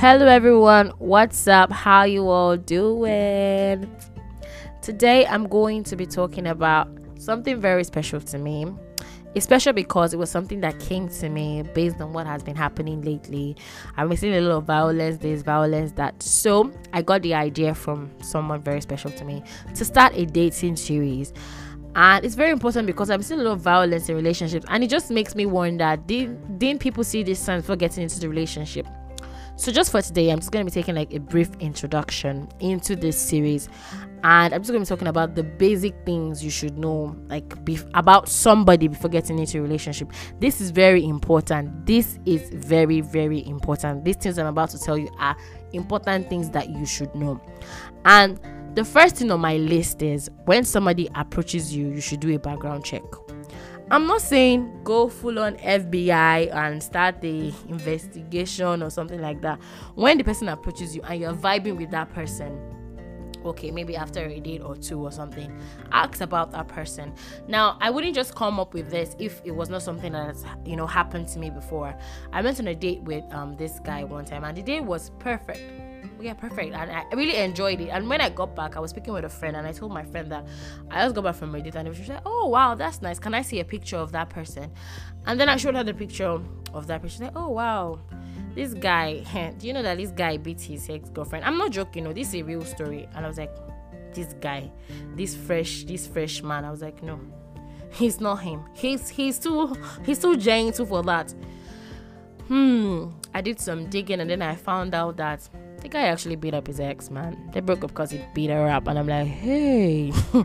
Hello everyone, what's up? How you all doing? Today I'm going to be talking about something very special to me. Especially because it was something that came to me based on what has been happening lately. I've been seeing a little violence, this violence that. So I got the idea from someone very special to me to start a dating series and it's very important because I'm seeing a lot of violence in relationships, and it just makes me wonder: did didn't people see this sign before getting into the relationship? So just for today, I'm just gonna be taking like a brief introduction into this series, and I'm just gonna be talking about the basic things you should know, like bef- about somebody before getting into a relationship. This is very important. This is very very important. These things I'm about to tell you are important things that you should know, and the first thing on my list is when somebody approaches you, you should do a background check. I'm not saying go full on FBI and start the investigation or something like that. When the person approaches you and you're vibing with that person, okay, maybe after a date or two or something, ask about that person. Now, I wouldn't just come up with this if it was not something that has, you know, happened to me before. I went on a date with um this guy one time and the date was perfect yeah, perfect. And I really enjoyed it. And when I got back, I was speaking with a friend, and I told my friend that I just got back from my date, and she said, "Oh wow, that's nice. Can I see a picture of that person?" And then I showed her the picture of that person. She said, "Oh wow." This guy, do you know that this guy beat his ex girlfriend? I'm not joking, no, this is a real story. And I was like, this guy, this fresh, this fresh man. I was like, no, he's not him. He's he's too he's too gentle for that. Hmm. I did some digging and then I found out that the guy actually beat up his ex, man. They broke up because he beat her up, and I'm like, hey.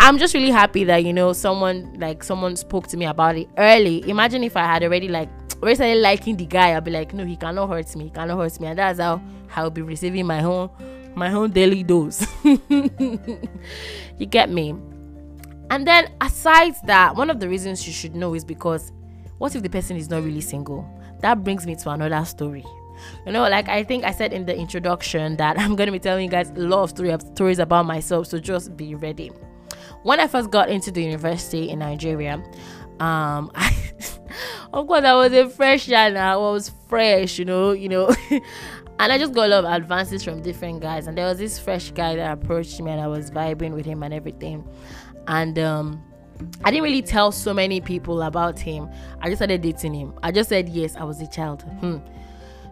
I'm just really happy that you know someone like someone spoke to me about it early. Imagine if I had already like recently liking the guy, I'd be like, no, he cannot hurt me, he cannot hurt me, and that's how I'll be receiving my own my own daily dose. you get me? And then aside that, one of the reasons you should know is because what if the person is not really single? That brings me to another story. You know, like I think I said in the introduction that I'm going to be telling you guys a lot of story, stories about myself, so just be ready. When I first got into the university in Nigeria, um, I, of course I was a fresh and I was fresh, you know, you know. and I just got a lot of advances from different guys. And there was this fresh guy that approached me, and I was vibing with him and everything. And um, I didn't really tell so many people about him. I just started dating him. I just said yes, I was a child. Hmm.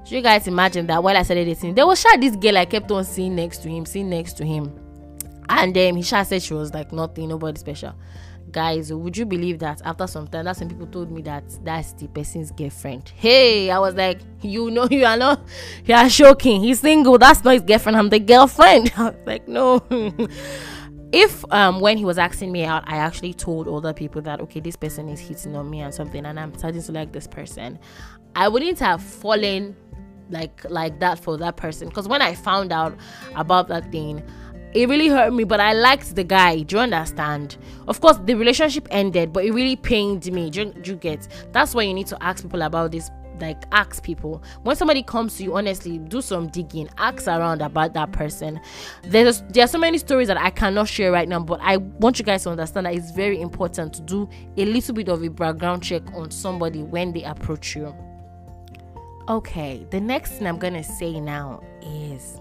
So you guys imagine that while I started dating, there was this girl I kept on seeing next to him, seeing next to him. And then um, he said she was like nothing, nobody special. Guys, would you believe that after some time, that's when people told me that that's the person's girlfriend. Hey, I was like, you know, you are not, you are shocking. He's single. That's not his girlfriend. I'm the girlfriend. I was like, no. if um when he was asking me out i actually told other people that okay this person is hitting on me and something and i'm starting to like this person i wouldn't have fallen like like that for that person. Because when i found out about that thing it really hurt me but i liked the guy. Do you understand? Of course the relationship ended but it really pained me. Do you, do you get? That's why you need to ask people about this like ask people. When somebody comes to you honestly do some digging. Ask around about that person. There's there are so many stories that i cannot share right now but i want you guys to understand that it's very important to do a little bit of a background check on somebody when they approach you Okay, the next thing I'm gonna say now is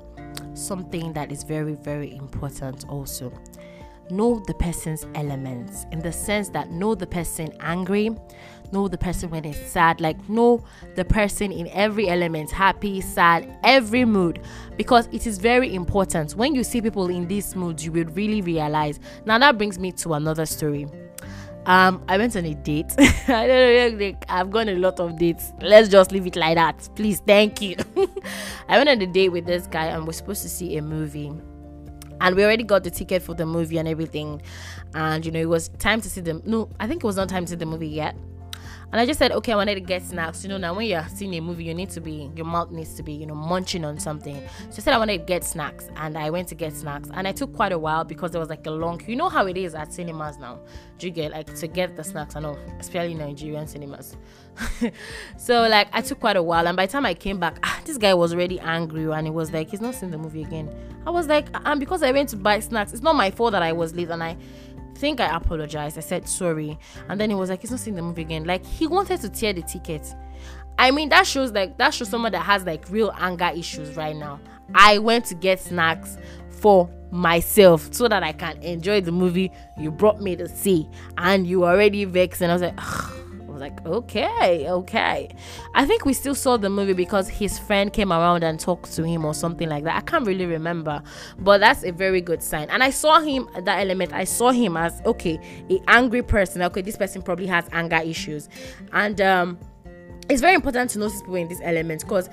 something that is very, very important also. Know the person's elements in the sense that know the person angry, know the person when it's sad, like know the person in every element happy, sad, every mood because it is very important. When you see people in these moods, you will really realize. Now, that brings me to another story um, I went on a date. I don't know. I've gone a lot of dates. Let's just leave it like that, please. Thank you. I went on a date with this guy, and we're supposed to see a movie. And we already got the ticket for the movie and everything. And you know, it was time to see them. No, I think it was not time to see the movie yet. And I just said, okay, I wanted to get snacks. You know, now when you're seeing a movie, you need to be, your mouth needs to be, you know, munching on something. So I said I wanted to get snacks. And I went to get snacks. And I took quite a while because there was like a long, you know how it is at cinemas now. Do you get like to get the snacks? I know, especially Nigerian cinemas. so like I took quite a while. And by the time I came back, ah, this guy was already angry. And he was like, he's not seeing the movie again. I was like, and because I went to buy snacks, it's not my fault that I was late. And I, think I apologized. I said sorry. And then he was like, he's not seeing the movie again. Like he wanted to tear the ticket. I mean, that shows like that shows someone that has like real anger issues right now. I went to get snacks for myself so that I can enjoy the movie you brought me to see, and you already vexed. And I was like, Ugh was like, okay, okay. I think we still saw the movie because his friend came around and talked to him or something like that. I can't really remember, but that's a very good sign. And I saw him that element. I saw him as okay, a angry person. Okay, this person probably has anger issues, and um it's very important to notice people in this element because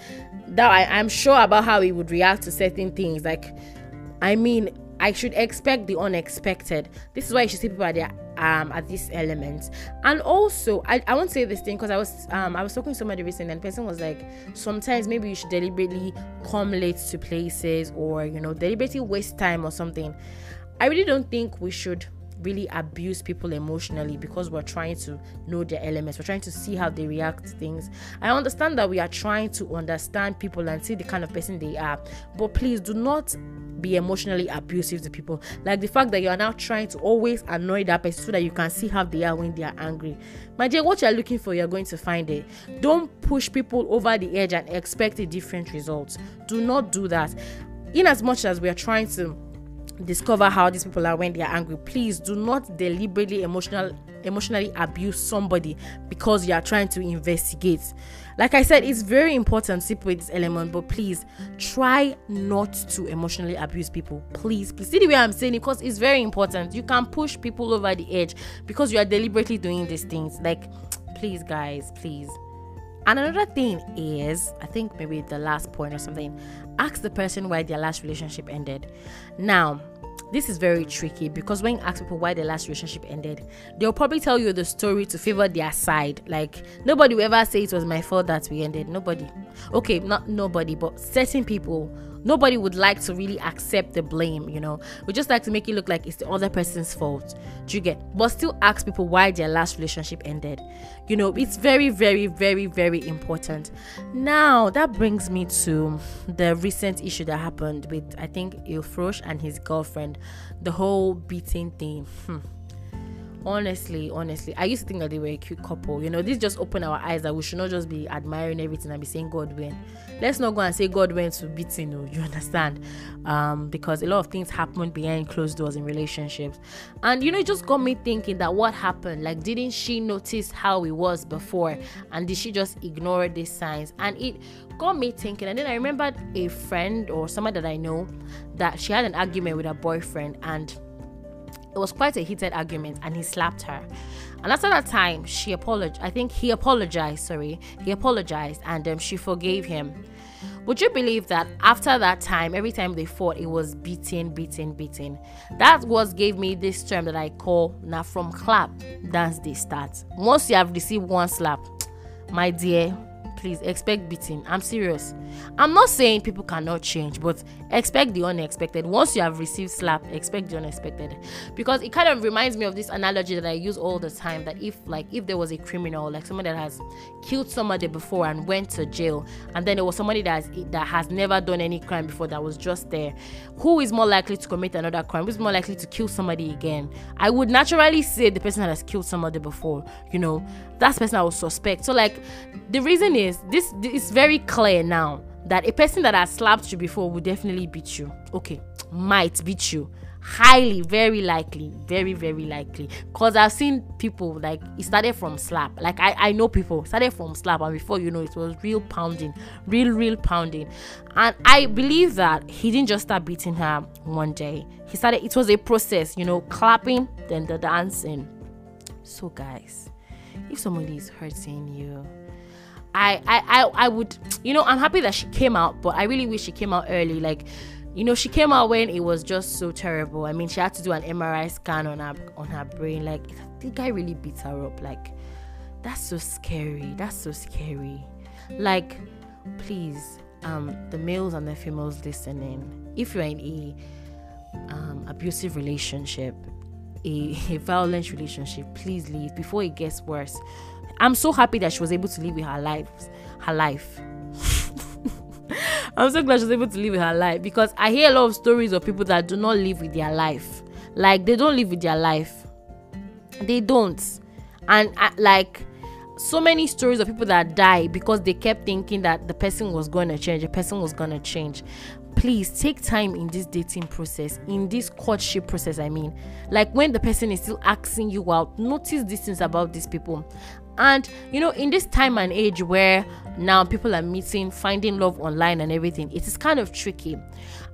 that I, I'm sure about how he would react to certain things. Like, I mean, I should expect the unexpected. This is why you should see people at their um at this element. And also i, I won't say this thing because i was um i was talking to somebody recently and the person was like sometimes maybe you should deliberately come late to places or you know deliberately waste time or something. I really don't think we should really abuse people emotionally because we're trying to know their elements. We're trying to see how they react to things. I understand that we are trying to understand people and see the kind of person they are, but please do not be emotionally abusive to people. Like the fact that you are now trying to always annoy that person so that you can see how they are when they are angry. My dear, what you're looking for, you're going to find it. Don't push people over the edge and expect a different result. Do not do that. In as much as we are trying to discover how these people are when they are angry. Please do not deliberately emotional emotionally abuse somebody because you are trying to investigate. Like i said it's very important to separate this element but please try not to emotionally abuse people. Please please. See the way i'm saying it because it's very important. You can push people over the edge because you are deliberately doing these things. Like please guys please and another thing is, I think maybe the last point or something, ask the person why their last relationship ended. Now, this is very tricky because when you ask people why their last relationship ended, they'll probably tell you the story to favor their side. Like nobody will ever say it was my fault that we ended. Nobody. Okay, not nobody, but certain people nobody would like to really accept the blame, you know. We just like to make it look like it's the other person's fault. Do you get? But still ask people why their last relationship ended. You know, it's very, very, very, very important. Now that brings me to the recent issue that happened with I think Ilfrosh and his girlfriend, the whole beating thing. Hmm honestly honestly i used to think that they were a cute couple you know this just opened our eyes that we should not just be admiring everything and be saying god went. Let's not go and say god went to beating you, you understand? Um because a lot of things happen behind closed doors in relationships. And you know it just got me thinking that what happened? Like didn't she notice how it was before? And did she just ignore these signs? And it got me thinking and then i remembered a friend or someone that i know that she had an argument with her boyfriend and it was quite a heated argument and he slapped her. And after that time, she apologized. I think he apologized, sorry. He apologized and um, she forgave him. Would you believe that after that time, every time they fought, it was beating, beating, beating? That was gave me this term that I call now from clap, dance they start. Once you have received one slap, my dear, please expect beating. I'm serious. I'm not saying people cannot change, but expect the unexpected. Once you have received slap, expect the unexpected. Because it kind of reminds me of this analogy that I use all the time that if like if there was a criminal, like someone that has killed somebody before and went to jail, and then there was somebody that has, that has never done any crime before that was just there, who is more likely to commit another crime? Who's more likely to kill somebody again? I would naturally say the person that has killed somebody before, you know, that's person I would suspect. So like the reason is this is very clear now that a person that has slapped you before will definitely beat you. Okay, might beat you. Highly, very likely, very, very likely. Because I've seen people like it started from slap. Like I, I know people started from slap, and before you know it was real pounding, real, real pounding. And I believe that he didn't just start beating her one day. He started, it was a process, you know, clapping, then the dancing. So, guys, if somebody is hurting you, I, I, I, I would, you know, I'm happy that she came out, but I really wish she came out early. Like, you know, she came out when it was just so terrible. I mean, she had to do an MRI scan on her on her brain. Like, the guy really beat her up. Like, that's so scary. That's so scary. Like, please, um, the males and the females listening, if you're in a um, abusive relationship, a, a violent relationship, please leave before it gets worse. I'm so happy that she was able to live with her life. Her life. I'm so glad she was able to live with her life because I hear a lot of stories of people that do not live with their life. Like they don't live with their life. They don't. And uh, like so many stories of people that die because they kept thinking that the person was going to change, the person was going to change. Please take time in this dating process, in this courtship process. I mean, like when the person is still asking you out, notice these things about these people. And you know, in this time and age where now people are meeting, finding love online and everything, it is kind of tricky.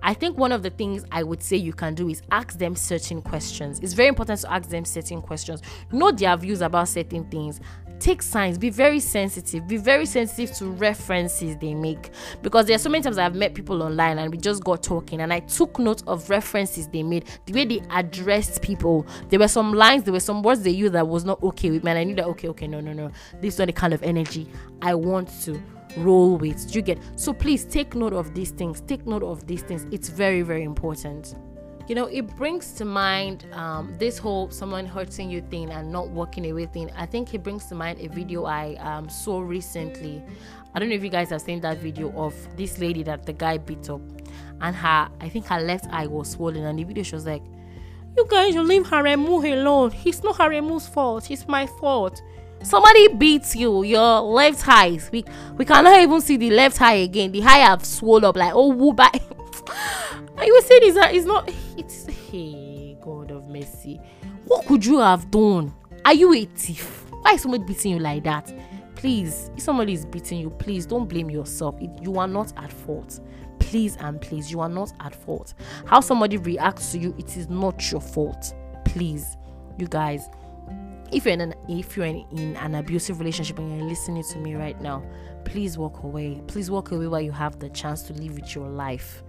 I think one of the things I would say you can do is ask them certain questions. It's very important to ask them certain questions. Know their views about certain things take signs be very sensitive be very sensitive to references they make. Because there are so many times i've met people online and we just got talking and i took note of references they made the way they addressed people. There were some lines there were some words they used that was not okay with me and i knew that okay okay no no no. This is not the kind of energy i want to roll with. You get? So please take note of these things take note of these things. It's very very important you know it brings to mind um, this whole someone hurting you thing and not walking away thing. I think it brings to mind a video i um, saw recently. I don't know if you guys have seen that video of this lady that the guy beat up and her i think her left eye was swollen and the video she was like you guys you leave haremu alone. It's not haremu's fault. It's my fault. Somebody beats you. Your left eye we we cannot even see the left eye again. The eye have swollen up like oh woo bye. You were saying is that it's not hey god of mercy what could you have done? Are you a thief? Why is somebody beating you like that? Please if somebody is beating you please don't blame yourself. It, you are not at fault. Please and please you are not at fault. How somebody reacts to you it is not your fault. Please you guys if you're in an if you're in, in an abusive relationship and you're listening to me right now please walk away. Please walk away while you have the chance to live with your life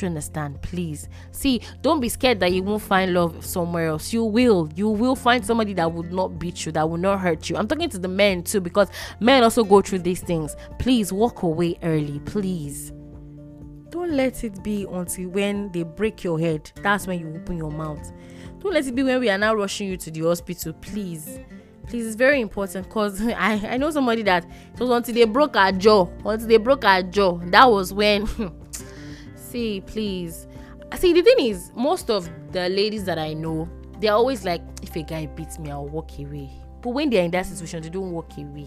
you understand? Please. See, don't be scared that you won't find love somewhere else. You will. You will find somebody that would not beat you, that will not hurt you. I'm talking to the men too, because men also go through these things. Please walk away early. Please. Don't let it be until when they break your head. That's when you open your mouth. Don't let it be when we are now rushing you to the hospital. Please please it's very important because I, I know somebody that it was until they broke her jaw until they broke her jaw that was when see please. See the thing is most of the ladies that i know they're always like if a guy beats me i'll walk away but when they're in that situation they don't walk away.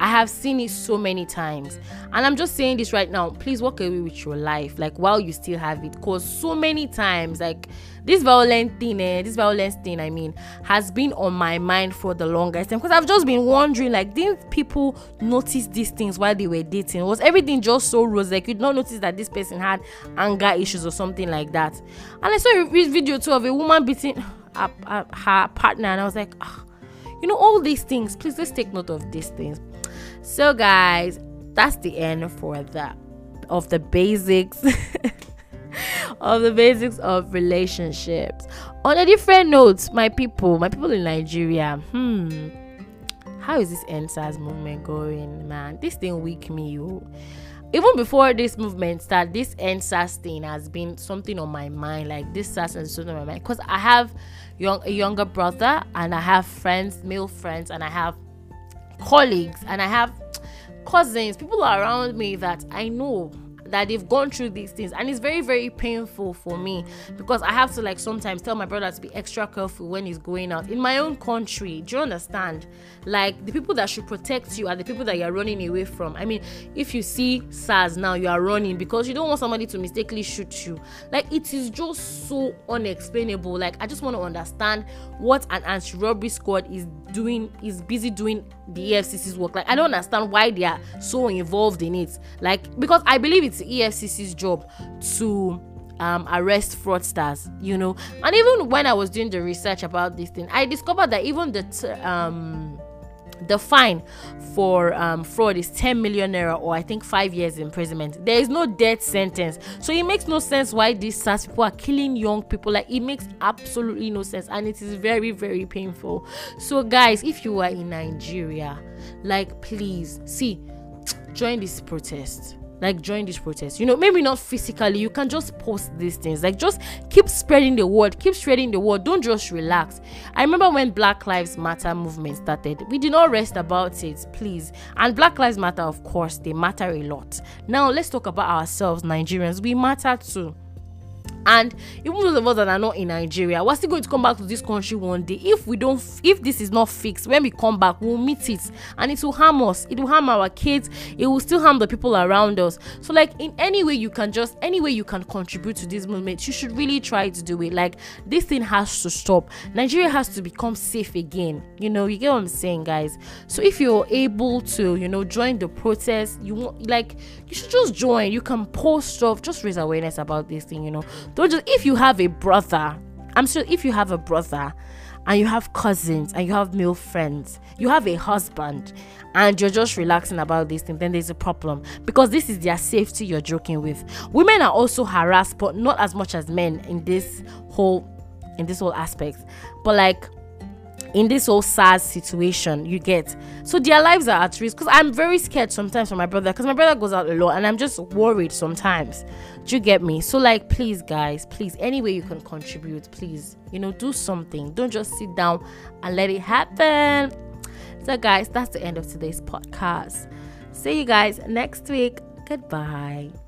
I have seen it so many times. And i'm just saying this right now please walk away with your life like while you still have it. Because so many times like this violent thing eh, this violence thing i mean has been on my mind for the longest time. Because i've just been wondering like didn't people notice these things while they were dating? Was everything just so rose like you not notice that this person had anger issues or something like that. And i saw a video too of a woman beating her, her, partner and i was like oh, you know all these things please let's take note of these things so guys that's the end for the of the basics of the basics of relationships. On a different note, my people, my people in Nigeria, hmm, how is this EndSARS movement going, man? This thing weak me, you. Even before this movement started, this EndSARS thing has been something on my mind. Like this SARS and something on my mind, because I have young a younger brother, and I have friends, male friends, and I have colleagues, and I have cousins, people around me that I know that they've gone through these things. And it's very very painful for me because i have to like sometimes tell my brother to be extra careful when he's going out. In my own country do you understand? Like the people that should protect you are the people that you're running away from. I mean if you see SARS now you are running because you don't want somebody to mistakenly shoot you. Like it is just so unexplainable. Like i just want to understand what an anti-robbery squad is doing is busy doing the efcc's work. Like i don't understand why they are so involved in it. Like because i believe it's the efcc's job to um, arrest fraudsters, you know. And even when I was doing the research about this thing, I discovered that even the t- um, the fine for um, fraud is 10 million naira or I think five years imprisonment. There is no death sentence. So it makes no sense why these SARS people are killing young people. Like it makes absolutely no sense and it is very, very painful. So, guys, if you are in Nigeria, like please see, join this protest like join this protest. You know maybe not physically you can just post these things. Like just keep spreading the word keep spreading the word. Don't just relax. I remember when black lives matter movement started we did not rest about it please. And black lives matter of course they matter a lot. Now let's talk about ourselves nigerians. We matter too and even those of us that are not in nigeria we're still going to come back to this country one day. If we don't if this is not fixed when we come back we'll meet it. And it will harm us. It will harm our kids. It will still harm the people around us. So like in any way you can just any way you can contribute to this movement you should really try to do it. Like this thing has to stop. Nigeria has to become safe again. You know you get what i'm saying guys? So if you're able to you know join the protest you want like you should just join. You can post stuff just raise awareness about this thing you know don't just if you have a brother, I'm sure if you have a brother and you have cousins and you have male friends, you have a husband and you're just relaxing about this thing, then there's a problem because this is their safety you're joking with. Women are also harassed, but not as much as men in this whole in this whole aspect. But like in this whole sad situation you get. So their lives are at risk. Because i'm very scared sometimes for my brother because my brother goes out a lot and i'm just worried sometimes. Do you get me? So like please guys please any way you can contribute please you know do something. Don't just sit down and let it happen. So guys that's the end of today's podcast. See you guys next week. Goodbye